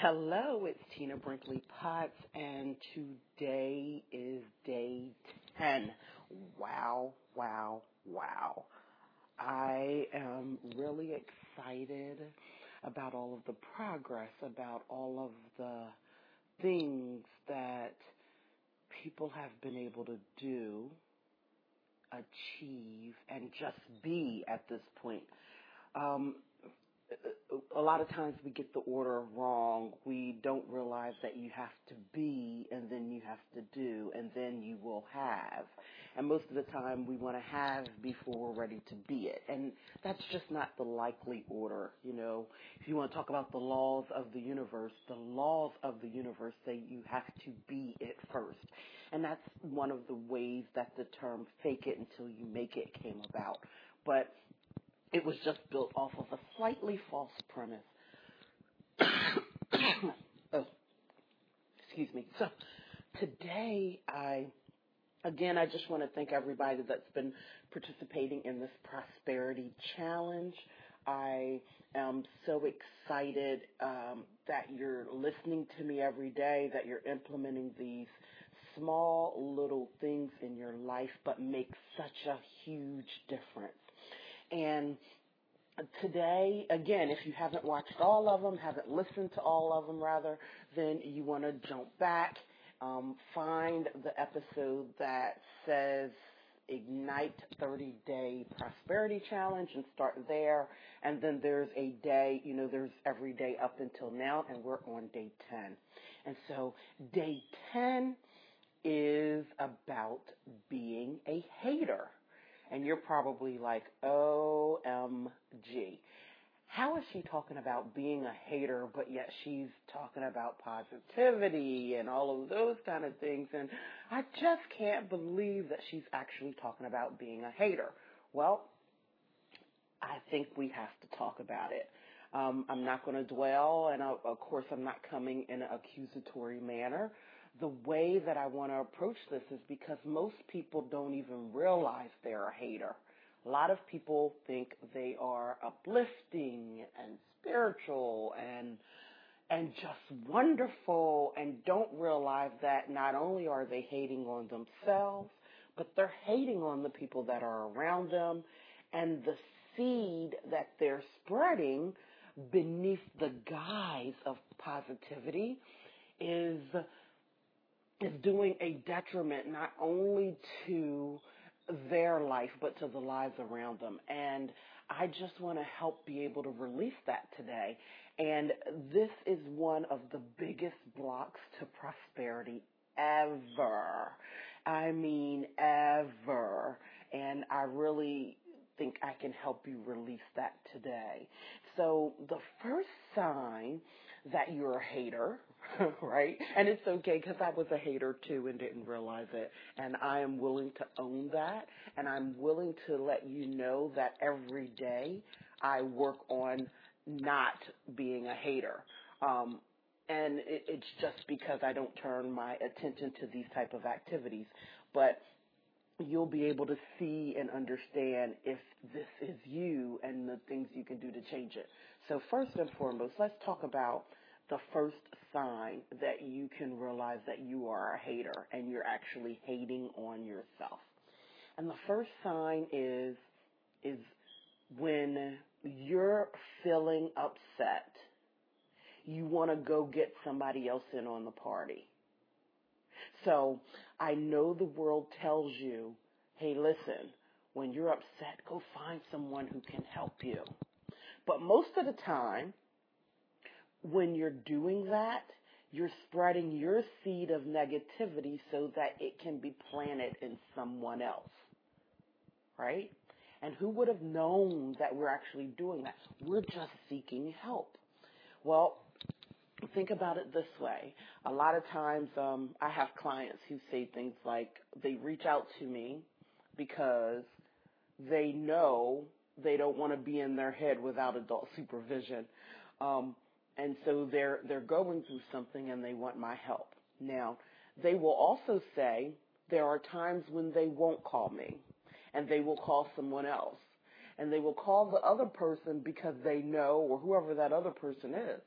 Hello, it's Tina Brinkley Potts, and today is day 10. Wow, wow, wow. I am really excited about all of the progress, about all of the things that people have been able to do, achieve, and just be at this point. Um, a lot of times we get the order wrong. We don't realize that you have to be and then you have to do and then you will have. And most of the time we want to have before we're ready to be it. And that's just not the likely order, you know. If you want to talk about the laws of the universe, the laws of the universe say you have to be it first. And that's one of the ways that the term fake it until you make it came about. But it was just built off of a slightly false premise. oh, excuse me. So today I, again, I just want to thank everybody that's been participating in this prosperity challenge. I am so excited um, that you're listening to me every day, that you're implementing these small little things in your life, but make such a huge difference. And today, again, if you haven't watched all of them, haven't listened to all of them, rather, then you want to jump back, um, find the episode that says Ignite 30 Day Prosperity Challenge and start there. And then there's a day, you know, there's every day up until now, and we're on day 10. And so day 10 is about being a hater and you're probably like, OMG. How is she talking about being a hater, but yet she's talking about positivity and all of those kind of things? And I just can't believe that she's actually talking about being a hater. Well, I think we have to talk about it. Um, I'm not going to dwell, and I, of course, I'm not coming in an accusatory manner the way that I want to approach this is because most people don't even realize they're a hater. A lot of people think they are uplifting and spiritual and and just wonderful and don't realize that not only are they hating on themselves, but they're hating on the people that are around them and the seed that they're spreading beneath the guise of positivity is is doing a detriment not only to their life, but to the lives around them. And I just want to help be able to release that today. And this is one of the biggest blocks to prosperity ever. I mean, ever. And I really think I can help you release that today. So the first sign that you're a hater, right? And it's okay because I was a hater too and didn't realize it. And I am willing to own that. And I'm willing to let you know that every day I work on not being a hater. Um, and it, it's just because I don't turn my attention to these type of activities. But you'll be able to see and understand if this is you and the things you can do to change it. So first and foremost, let's talk about the first sign that you can realize that you are a hater and you're actually hating on yourself. And the first sign is is when you're feeling upset, you want to go get somebody else in on the party. So I know the world tells you, hey, listen, when you're upset, go find someone who can help you. But most of the time, when you're doing that, you're spreading your seed of negativity so that it can be planted in someone else. Right? And who would have known that we're actually doing that? We're just seeking help. Well, think about it this way. A lot of times, um, I have clients who say things like they reach out to me because they know they don't want to be in their head without adult supervision. Um, and so they're they're going through something and they want my help. Now, they will also say there are times when they won't call me and they will call someone else. And they will call the other person because they know or whoever that other person is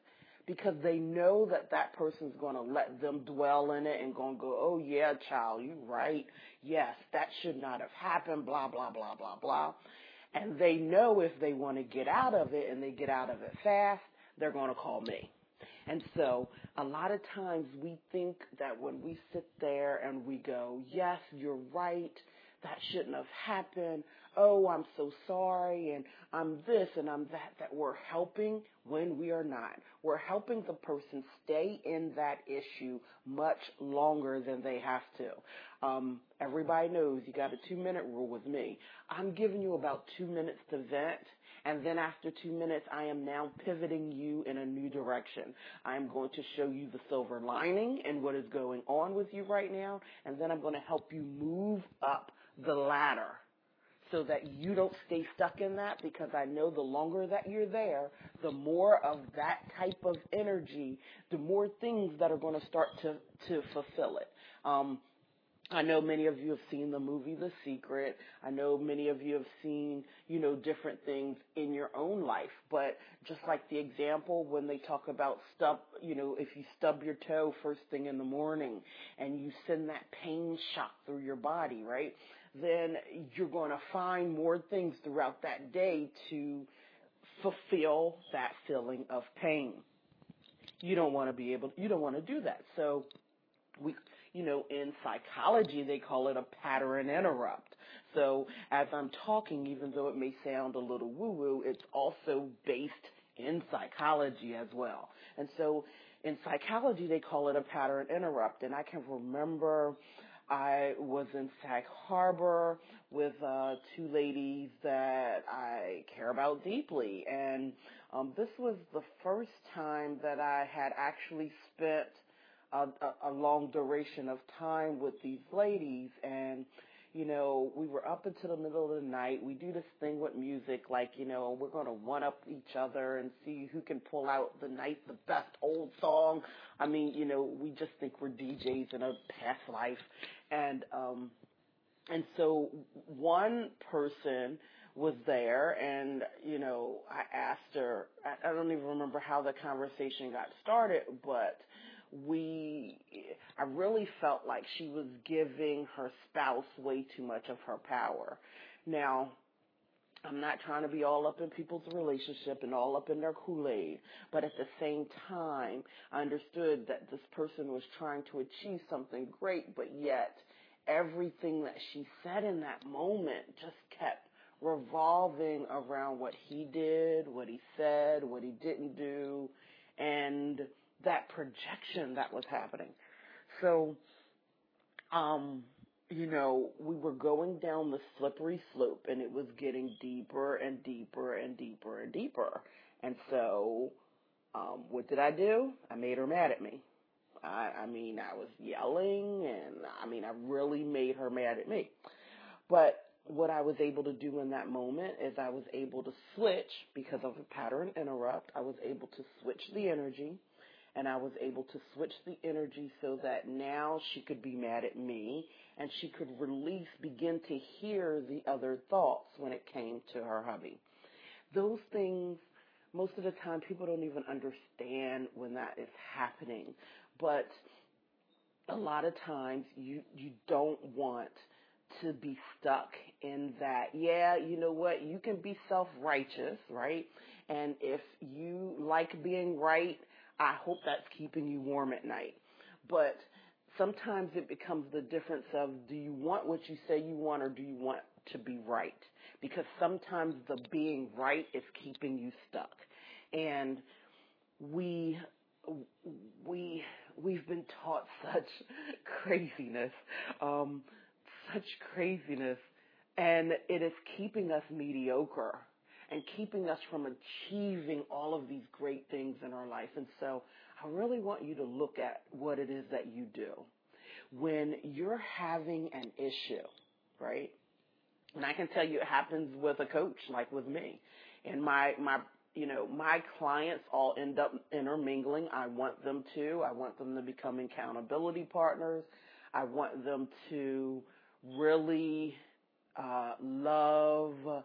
because they know that that person's going to let them dwell in it and going to go, oh yeah, child, you right. Yes, that should not have happened, blah, blah, blah, blah, blah. And they know if they want to get out of it and they get out of it fast, they're going to call me. And so a lot of times we think that when we sit there and we go, yes, you're right, that shouldn't have happened. Oh, I'm so sorry and I'm this and I'm that, that we're helping when we are not. We're helping the person stay in that issue much longer than they have to. Um, everybody knows you got a two minute rule with me. I'm giving you about two minutes to vent and then after two minutes, I am now pivoting you in a new direction. I am going to show you the silver lining and what is going on with you right now. And then I'm going to help you move up the ladder so that you don't stay stuck in that because I know the longer that you're there, the more of that type of energy, the more things that are going to start to, to fulfill it. Um, I know many of you have seen the movie The Secret. I know many of you have seen, you know, different things in your own life. But just like the example when they talk about stub, you know, if you stub your toe first thing in the morning and you send that pain shock through your body, right? Then you're going to find more things throughout that day to fulfill that feeling of pain. You don't want to be able, you don't want to do that. So we, you know, in psychology, they call it a pattern interrupt. So as I'm talking, even though it may sound a little woo woo, it's also based in psychology as well. And so in psychology, they call it a pattern interrupt. And I can remember I was in Sag Harbor with uh, two ladies that I care about deeply. And um, this was the first time that I had actually spent a, a, long duration of time with these ladies and you know, we were up until the middle of the night. We do this thing with music, like, you know, we're going to one up each other and see who can pull out the night, the best old song. I mean, you know, we just think we're DJs in a past life. And, um, and so one person was there and, you know, I asked her, I, I don't even remember how the conversation got started, but, we, I really felt like she was giving her spouse way too much of her power. Now, I'm not trying to be all up in people's relationship and all up in their Kool-Aid, but at the same time, I understood that this person was trying to achieve something great, but yet everything that she said in that moment just kept revolving around what he did, what he said, what he didn't do, and that projection that was happening. So, um, you know, we were going down the slippery slope and it was getting deeper and deeper and deeper and deeper. And so, um, what did I do? I made her mad at me. I, I mean, I was yelling and I mean, I really made her mad at me. But what I was able to do in that moment is I was able to switch because of a pattern interrupt. I was able to switch the energy and I was able to switch the energy so that now she could be mad at me and she could release, begin to hear the other thoughts when it came to her hubby. Those things, most of the time, people don't even understand when that is happening, but a lot of times you, you don't want to be stuck in that. Yeah, you know what? You can be self-righteous, right? And if you like being right, I hope that's keeping you warm at night. But sometimes it becomes the difference of do you want what you say you want or do you want to be right? Because sometimes the being right is keeping you stuck. And we we we've been taught such craziness, um, such craziness, and it is keeping us mediocre and keeping us from achieving all of these great things in our life. And so I really want you to look at what it is that you do. When you're having an issue, right? And I can tell you it happens with a coach, like with me. And my, my, you know, my clients all end up intermingling. I want them to. I want them to become accountability partners. I want them to really uh, love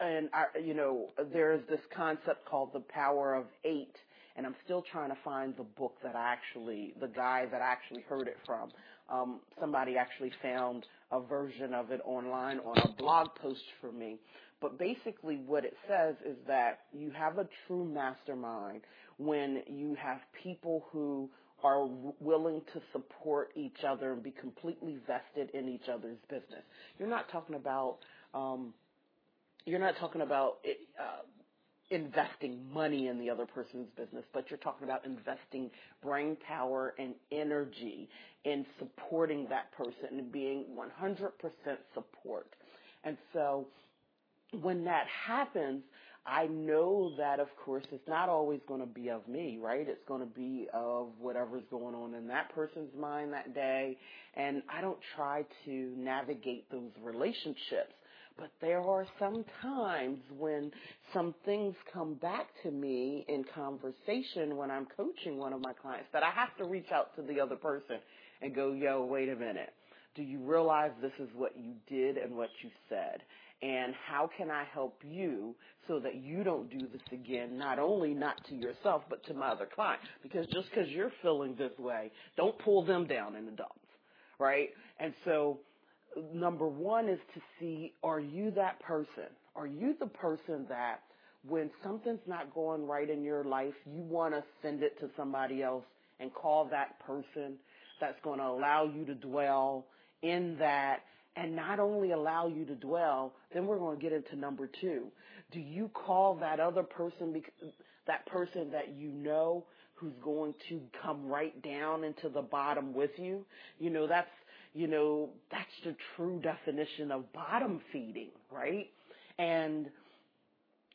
and our, you know, there's this concept called the power of eight, and I'm still trying to find the book that I actually, the guy that I actually heard it from. Um, somebody actually found a version of it online on a blog post for me. But basically what it says is that you have a true mastermind when you have people who are willing to support each other and be completely vested in each other's business. You're not talking about, um, you're not talking about it, uh, investing money in the other person's business, but you're talking about investing brain power and energy in supporting that person and being 100% support. And so when that happens, I know that, of course, it's not always going to be of me, right? It's going to be of whatever's going on in that person's mind that day. And I don't try to navigate those relationships. But there are some times when some things come back to me in conversation when I'm coaching one of my clients that I have to reach out to the other person and go, yo, wait a minute. Do you realize this is what you did and what you said? and how can I help you so that you don't do this again, not only not to yourself, but to my other client? Because just because you're feeling this way, don't pull them down in the dumps, right? And so, number one is to see, are you that person? Are you the person that when something's not going right in your life, you want to send it to somebody else and call that person that's going to allow you to dwell in that and not only allow you to dwell, then we're going to get into number two. Do you call that other person, that person that you know who's going to come right down into the bottom with you? You know, that's, you know, that's the true definition of bottom feeding, right? And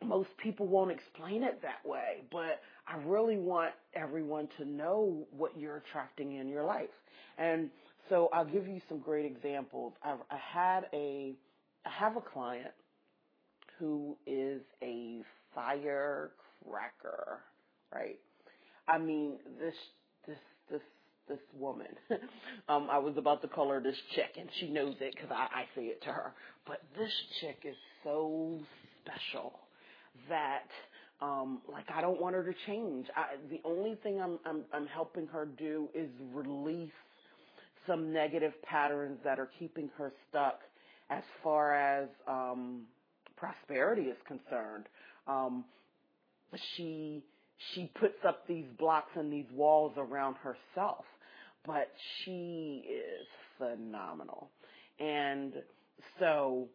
most people won't explain it that way, but I really want everyone to know what you're attracting in your life. And so I'll give you some great examples. I've, I had a, I have a client who is a firecracker, right? I mean, this, this, this, this woman. um, I was about to call her this chick, and she knows it because I, I say it to her. But this chick is so special that, um, like, I don't want her to change. I, the only thing I'm, I'm, I'm helping her do is release some negative patterns that are keeping her stuck as far as um, prosperity is concerned. Um, she she puts up these blocks and these walls around herself, but she is phenomenal, and so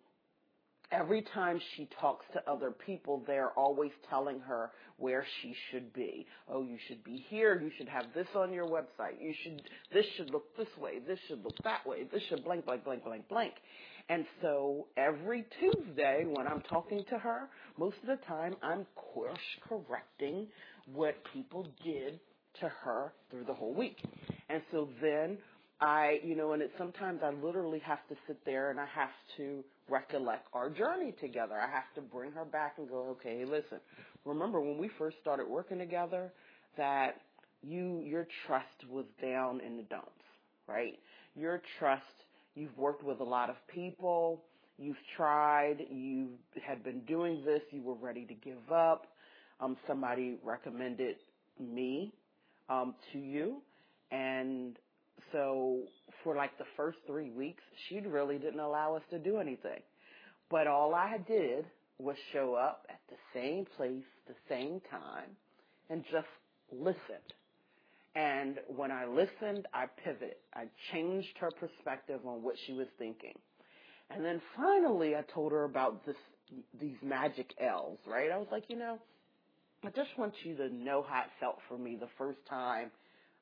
every time she talks to other people, they're always telling her where she should be. Oh, you should be here. You should have this on your website. You should, this should look this way. This should look that way. This should blank, blank, blank, blank, blank. And so every Tuesday when I'm talking to her, most of the time I'm course correcting what people did to her through the whole week. And so then I, you know, and it sometimes I literally have to sit there and I have to recollect our journey together. I have to bring her back and go, okay, listen, remember when we first started working together that you, your trust was down in the dumps, right? Your trust, you've worked with a lot of people, you've tried, you had been doing this, you were ready to give up. Um, somebody recommended me um, to you, and so for like the first three weeks, she really didn't allow us to do anything. But all I did was show up at the same place, the same time, and just listened. And when I listened, I pivoted. I changed her perspective on what she was thinking. And then finally, I told her about this, these magic L's, right? I was like, you know, I just want you to know how it felt for me the first time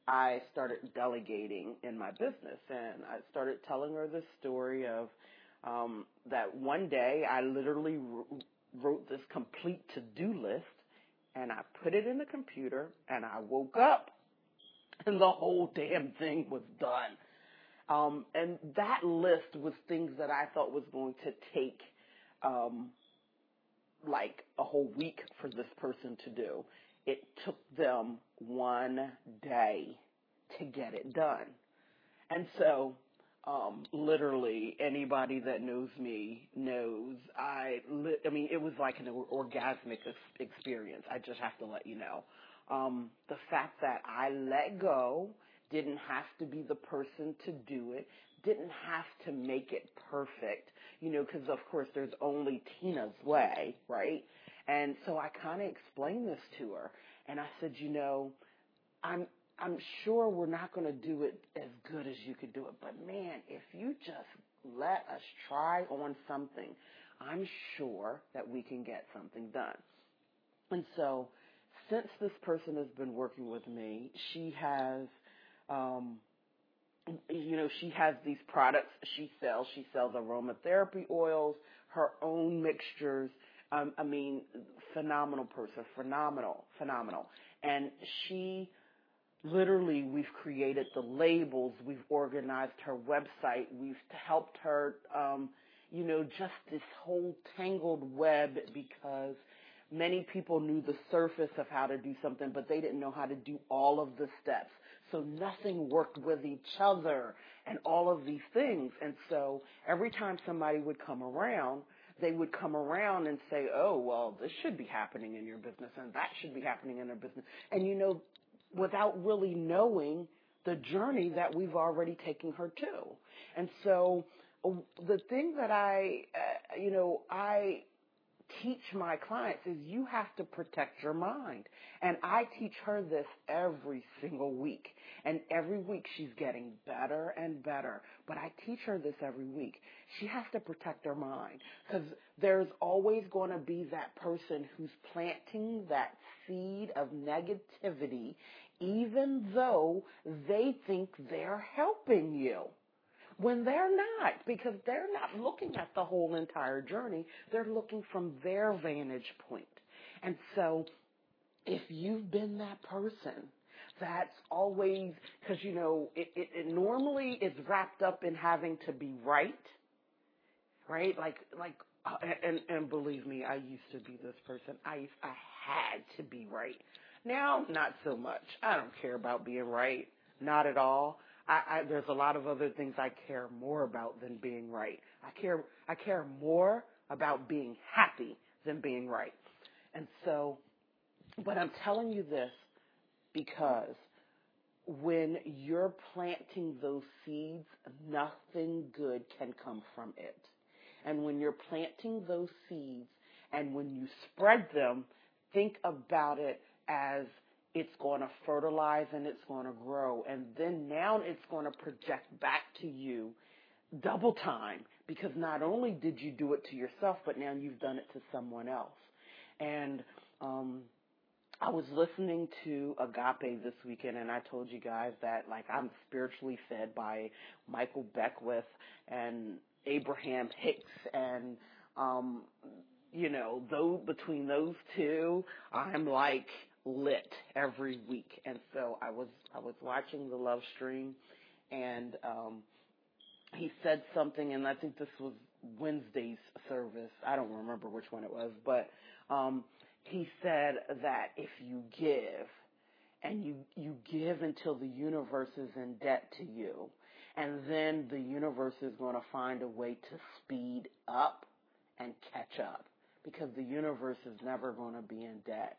I started delegating in my business and I started telling her the story of um, that one day I literally wrote this complete to-do list and I put it in the computer and I woke up and the whole damn thing was done. Um, and that list was things that I thought was going to take um, like a whole week for this person to do. It took them one day to get it done. And so, um, literally anybody that knows me knows I, li- I mean, it was like an orgasmic experience. I just have to let you know. Um, the fact that I let go, didn't have to be the person to do it, didn't have to make it perfect, you know, because of course there's only Tina's way, right? And so I kind of explained this to her, and I said, you know, I'm I'm sure we're not going to do it as good as you could do it, but man, if you just let us try on something, I'm sure that we can get something done. And so, since this person has been working with me, she has, um, you know, she has these products she sells. She sells aromatherapy oils, her own mixtures. Um, I mean, phenomenal person, phenomenal, phenomenal. And she literally we've created the labels, we've organized her website, we've helped her, um, you know, just this whole tangled web because many people knew the surface of how to do something, but they didn't know how to do all of the steps. So nothing worked with each other and all of these things. And so every time somebody would come around, they would come around and say, oh, well, this should be happening in your business and that should be happening in their business. And you know, without really knowing the journey that we've already taken her to. And so uh, the thing that I, uh, you know, I teach my clients is you have to protect your mind. And I teach her this every single week. And every week she's getting better and better. But I teach her this every week. She has to protect her mind because there's always going to be that person who's planting that seed of negativity even though they think they're helping you when they're not, because they're not looking at the whole entire journey. They're looking from their vantage point. And so, if you've been that person, that's always, because you know, it, it, it normally is wrapped up in having to be right, right? Like, like, uh, and, and believe me, I used to be this person. I, I had to be right. Now, not so much. I don't care about being right. Not at all. I, I, there's a lot of other things I care more about than being right. I care, I care more about being happy than being right. And so, but I'm telling you this because when you're planting those seeds, nothing good can come from it. And when you're planting those seeds and when you spread them, think about it as it's going to fertilize and it's going to grow. And then now it's going to project back to you double time because not only did you do it to yourself, but now you've done it to someone else. And, um, I was listening to Agape this weekend and I told you guys that like I'm spiritually fed by Michael Beckwith and Abraham Hicks and um you know, though between those two, I'm like lit every week. And so I was I was watching the love stream and um he said something and I think this was Wednesday's service. I don't remember which one it was, but um he said that if you give and you you give until the universe is in debt to you and then the universe is going to find a way to speed up and catch up because the universe is never going to be in debt.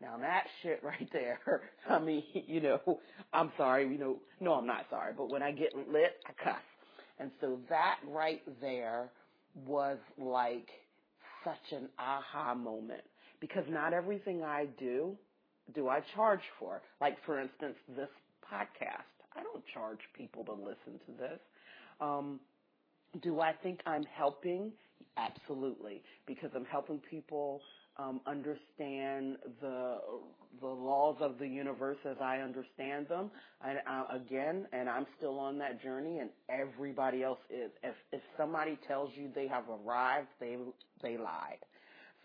Now that shit right there, I mean, you know, I'm sorry, you know, no, I'm not sorry, but when I get lit, I cuss. And so that right there was like such an aha moment because not everything I do, do I charge for. Like for instance, this podcast. I don't charge people to listen to this. Um, do I think I'm helping? Absolutely, because I'm helping people um, understand the the laws of the universe as I understand them. And again, and I'm still on that journey, and everybody else is. If if somebody tells you they have arrived, they they lied.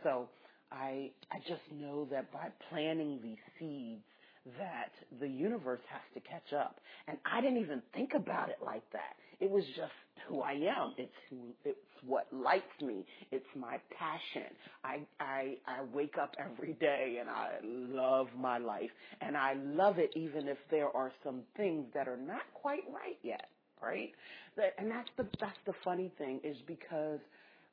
So I I just know that by planting these seeds, that the universe has to catch up. And I didn't even think about it like that. It was just who I am. It's who, it's what lights me. It's my passion. I, I, I wake up every day and I love my life. And I love it even if there are some things that are not quite right yet. Right? That, and that's the, that's the funny thing is because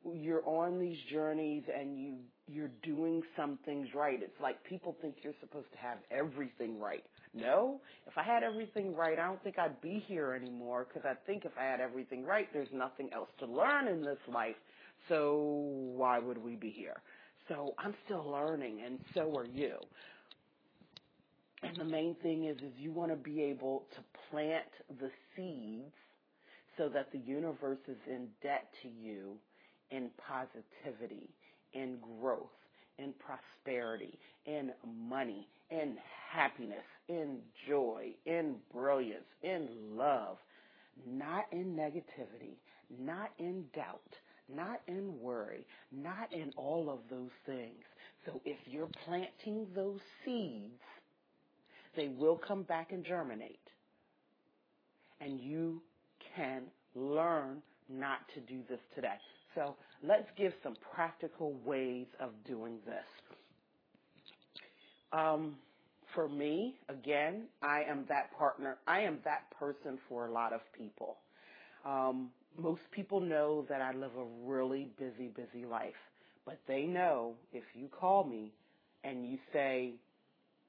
you're on these journeys and you you're doing some things right. It's like people think you're supposed to have everything right. No, if I had everything right, I don't think I'd be here anymore because I think if I had everything right, there's nothing else to learn in this life. So why would we be here? So I'm still learning and so are you. And the main thing is, is you want to be able to plant the seeds so that the universe is in debt to you in positivity, in growth, in prosperity, in money, in happiness, in joy, in brilliance, in love, not in negativity, not in doubt, not in worry, not in all of those things. So if you're planting those seeds, they will come back and germinate. And you can learn not to do this today. So let's give some practical ways of doing this. Um, for me, again, I am that partner. I am that person for a lot of people. Um, most people know that I live a really busy, busy life, but they know if you call me and you say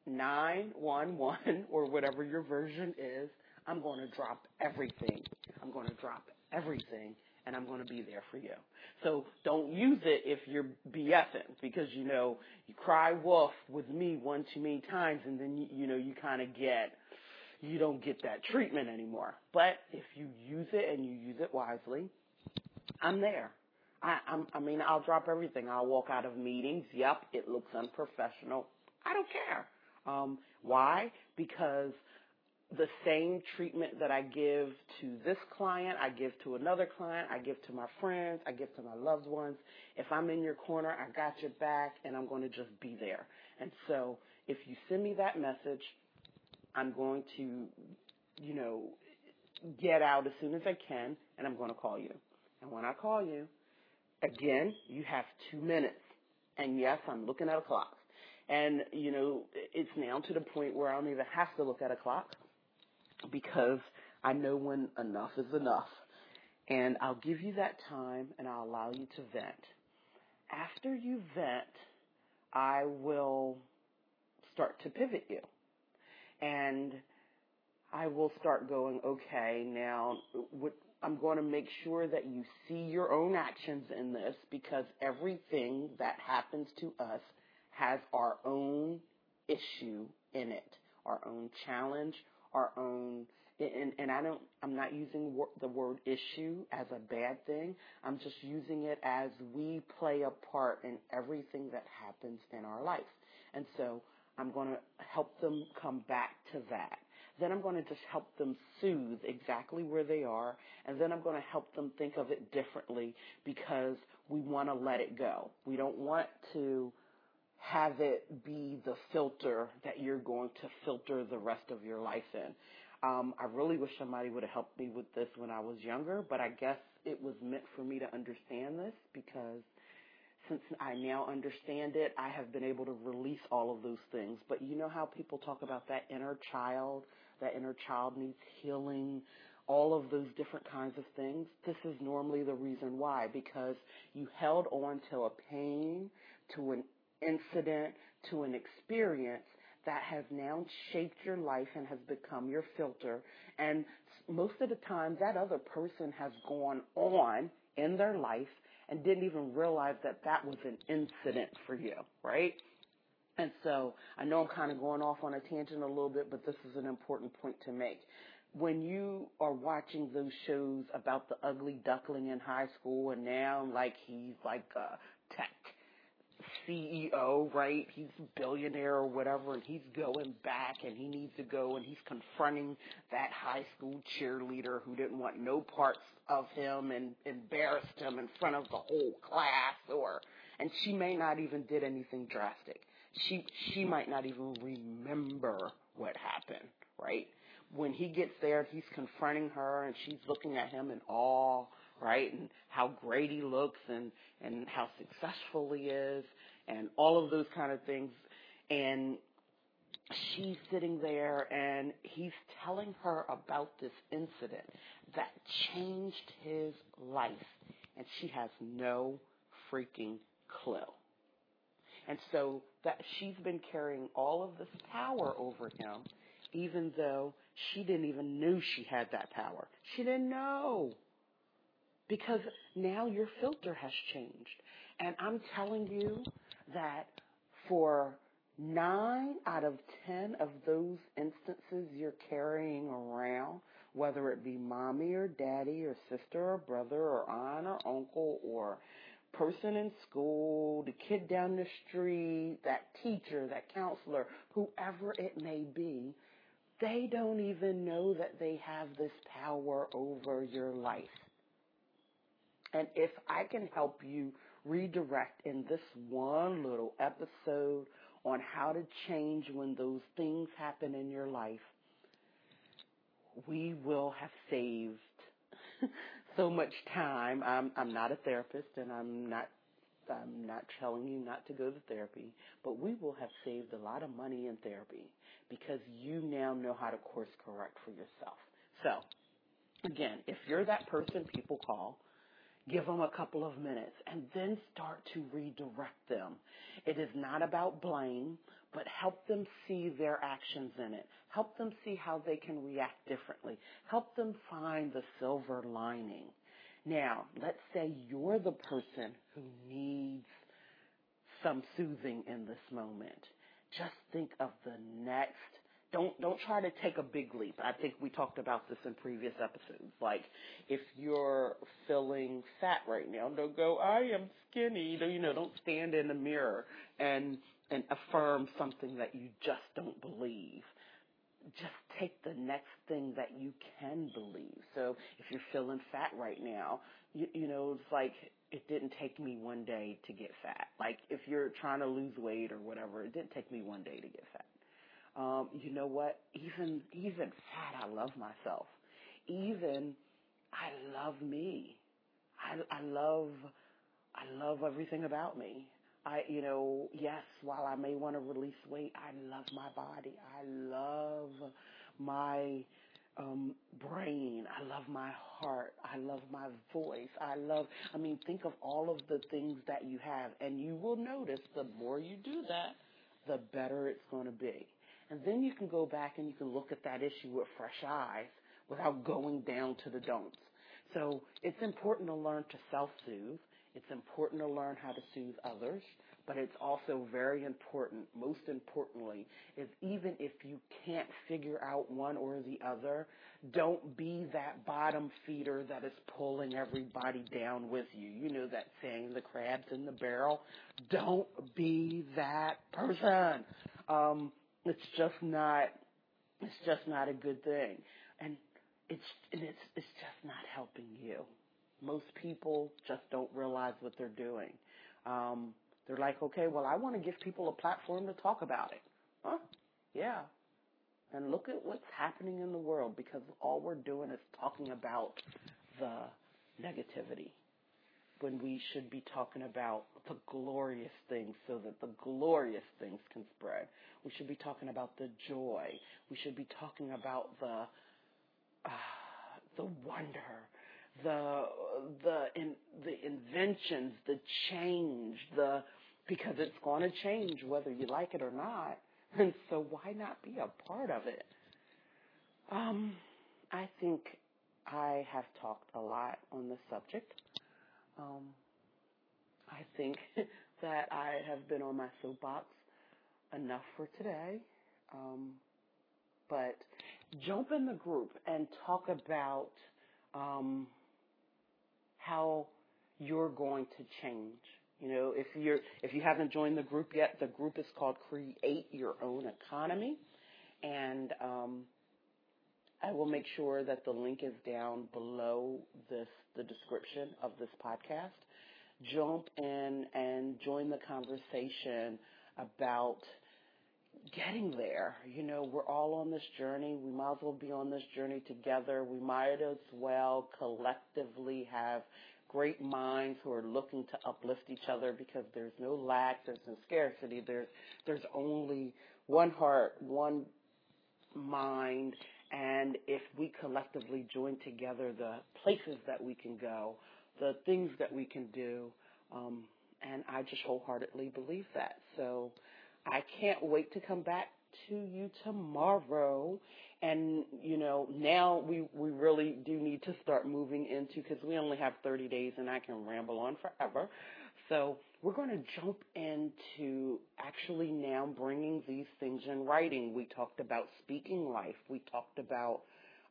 911 or whatever your version is, I'm going to drop everything. I'm going to drop everything and I'm going to be there for you. So don't use it if you're BSing because you know you cry wolf with me one too many times and then you, you know you kind of get you don't get that treatment anymore. But if you use it and you use it wisely, I'm there. I, I'm, I mean, I'll drop everything. I'll walk out of meetings. Yep, it looks unprofessional. I don't care. Um, why? Because the same treatment that I give to this client, I give to another client, I give to my friends, I give to my loved ones. If I'm in your corner, I got your back and I'm going to just be there. And so if you send me that message, I'm going to, you know, get out as soon as I can and I'm going to call you. And when I call you, again, you have two minutes. And yes, I'm looking at a clock. And, you know, it's now to the point where I don't even have to look at a clock because I know when enough is enough. And I'll give you that time and I'll allow you to vent. After you vent, I will start to pivot you. And I will start going, okay, now what, I'm going to make sure that you see your own actions in this because everything that happens to us has our own issue in it, our own challenge, our own and, and I don't, I'm not using the word issue as a bad thing. I'm just using it as we play a part in everything that happens in our life. And so I'm going to help them come back to that. Then I'm going to just help them soothe exactly where they are. And then I'm going to help them think of it differently because we want to let it go. We don't want to have it be the filter that you're going to filter the rest of your life in. Um, I really wish somebody would have helped me with this when I was younger, but I guess it was meant for me to understand this because since I now understand it, I have been able to release all of those things. But you know how people talk about that inner child, that inner child needs healing, all of those different kinds of things. This is normally the reason why, because you held on to a pain, to an incident to an experience that has now shaped your life and has become your filter. And most of the time, that other person has gone on in their life and didn't even realize that that was an incident for you, right? And so I know I'm kind of going off on a tangent a little bit, but this is an important point to make. When you are watching those shows about the ugly duckling in high school and now like he's like a tech CEO, right? He's a billionaire or whatever, and he's going back and he needs to go and he's confronting that high school cheerleader who didn't want no parts of him and embarrassed him in front of the whole class or, and she may not even did anything drastic. She, she might not even remember what happened, right? When he gets there, he's confronting her and she's looking at him in awe right? And how great he looks and, and how successful he is and all of those kind of things. And she's sitting there and he's telling her about this incident that changed his life and she has no freaking clue. And so that she's been carrying all of this power over him, even though she didn't even knew she had that power. She didn't know. Because now your filter has changed. And I'm telling you that for nine out of ten of those instances you're carrying around, whether it be mommy or daddy or sister or brother or aunt or uncle or person in school, the kid down the street, that teacher, that counselor, whoever it may be, they don't even know that they have this power over your life. And if I can help you redirect in this one little episode on how to change when those things happen in your life, we will have saved so much time. I'm I'm not a therapist and I'm not I'm not telling you not to go to therapy, but we will have saved a lot of money in therapy because you now know how to course correct for yourself. So, again, if you're that person people call, give them a couple of minutes and then start to redirect them. It is not about blame, but help them see their actions in it. Help them see how they can react differently. Help them find the silver lining. Now, let's say you're the person who needs some soothing in this moment. Just think of the next don't don't try to take a big leap. I think we talked about this in previous episodes. Like if you're feeling fat right now, don't go, I am skinny. Don't You know, don't stand in the mirror and and affirm something that you just don't believe. Just take the next thing that you can believe. So if you're feeling fat right now, you, you know, it's like it didn't take me one day to get fat. Like if you're trying to lose weight or whatever, it didn't take me one day to get fat um, you know what? Even even fat, I love myself. Even I love me. I I love I love everything about me. I you know yes, while I may want to release weight, I love my body. I love my um, brain. I love my heart. I love my voice. I love, I mean, think of all of the things that you have, and you will notice the more you do that, the better it's going to be. And then you can go back and you can look at that issue with fresh eyes without going down to the don'ts. So it's important to learn to self-soothe. It's important to learn how to soothe others, but it's also very important, most importantly, is even if you can't figure out one or the other, don't be that bottom feeder that is pulling everybody down with you. You know that saying, the crab's in the barrel. Don't be that person. Um, it's just not it's just not a good thing. And it's and it's it's just not helping you. Most people just don't realize what they're doing. Um, they're like, okay, well, I want to give people a platform to talk about it. Huh? Yeah. And look at what's happening in the world because all we're doing is talking about the negativity when we should be talking about the glorious things so that the glorious things can spread. We should be talking about the joy. We should be talking about the uh, the wonder, the the in, the inventions, the change, the because it's going to change whether you like it or not. And so why not be a part of it? Um, I think I have talked a lot on this subject. Um, I think that I have been on my soapbox enough for today. Um, but jump in the group and talk about um, how you're going to change. You know, if you're if you haven't joined the group yet, the group is called Create Your Own Economy, and um, I will make sure that the link is down below this, the description of this podcast. Jump in and join the conversation about getting there. You know, we're all on this journey. We might as well be on this journey together. We might as well collectively have great minds who are looking to uplift each other because there's no lack, there's no scarcity, there's there's only one heart, one mind, and if we collectively join together the places that we can go, the things that we can do. Um, and I just wholeheartedly believe that. So I can't wait to come back to you tomorrow. And, you know, now we, we really do need to start moving into, because we only have 30 days and I can ramble on forever. So we're going to jump into actually now bringing these things in writing. We talked about speaking life. We talked about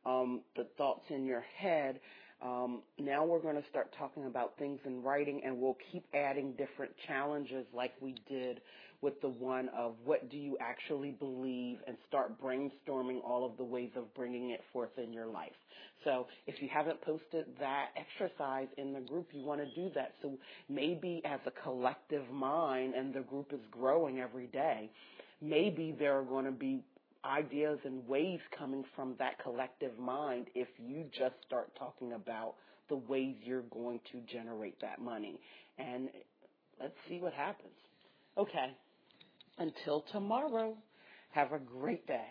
um, the thoughts in your head. Um, now we're going to start talking about things in writing, and we'll keep adding different challenges like we did with the one of what do you actually believe, and start brainstorming all of the ways of bringing it forth in your life. So if you haven't posted that exercise in the group, you want to do that. So maybe as a collective mind, and the group is growing every day, maybe there are going to be ideas and ways coming from that collective mind if you just start talking about the ways you're going to generate that money. And let's see what happens. Okay. Until tomorrow, have a great day.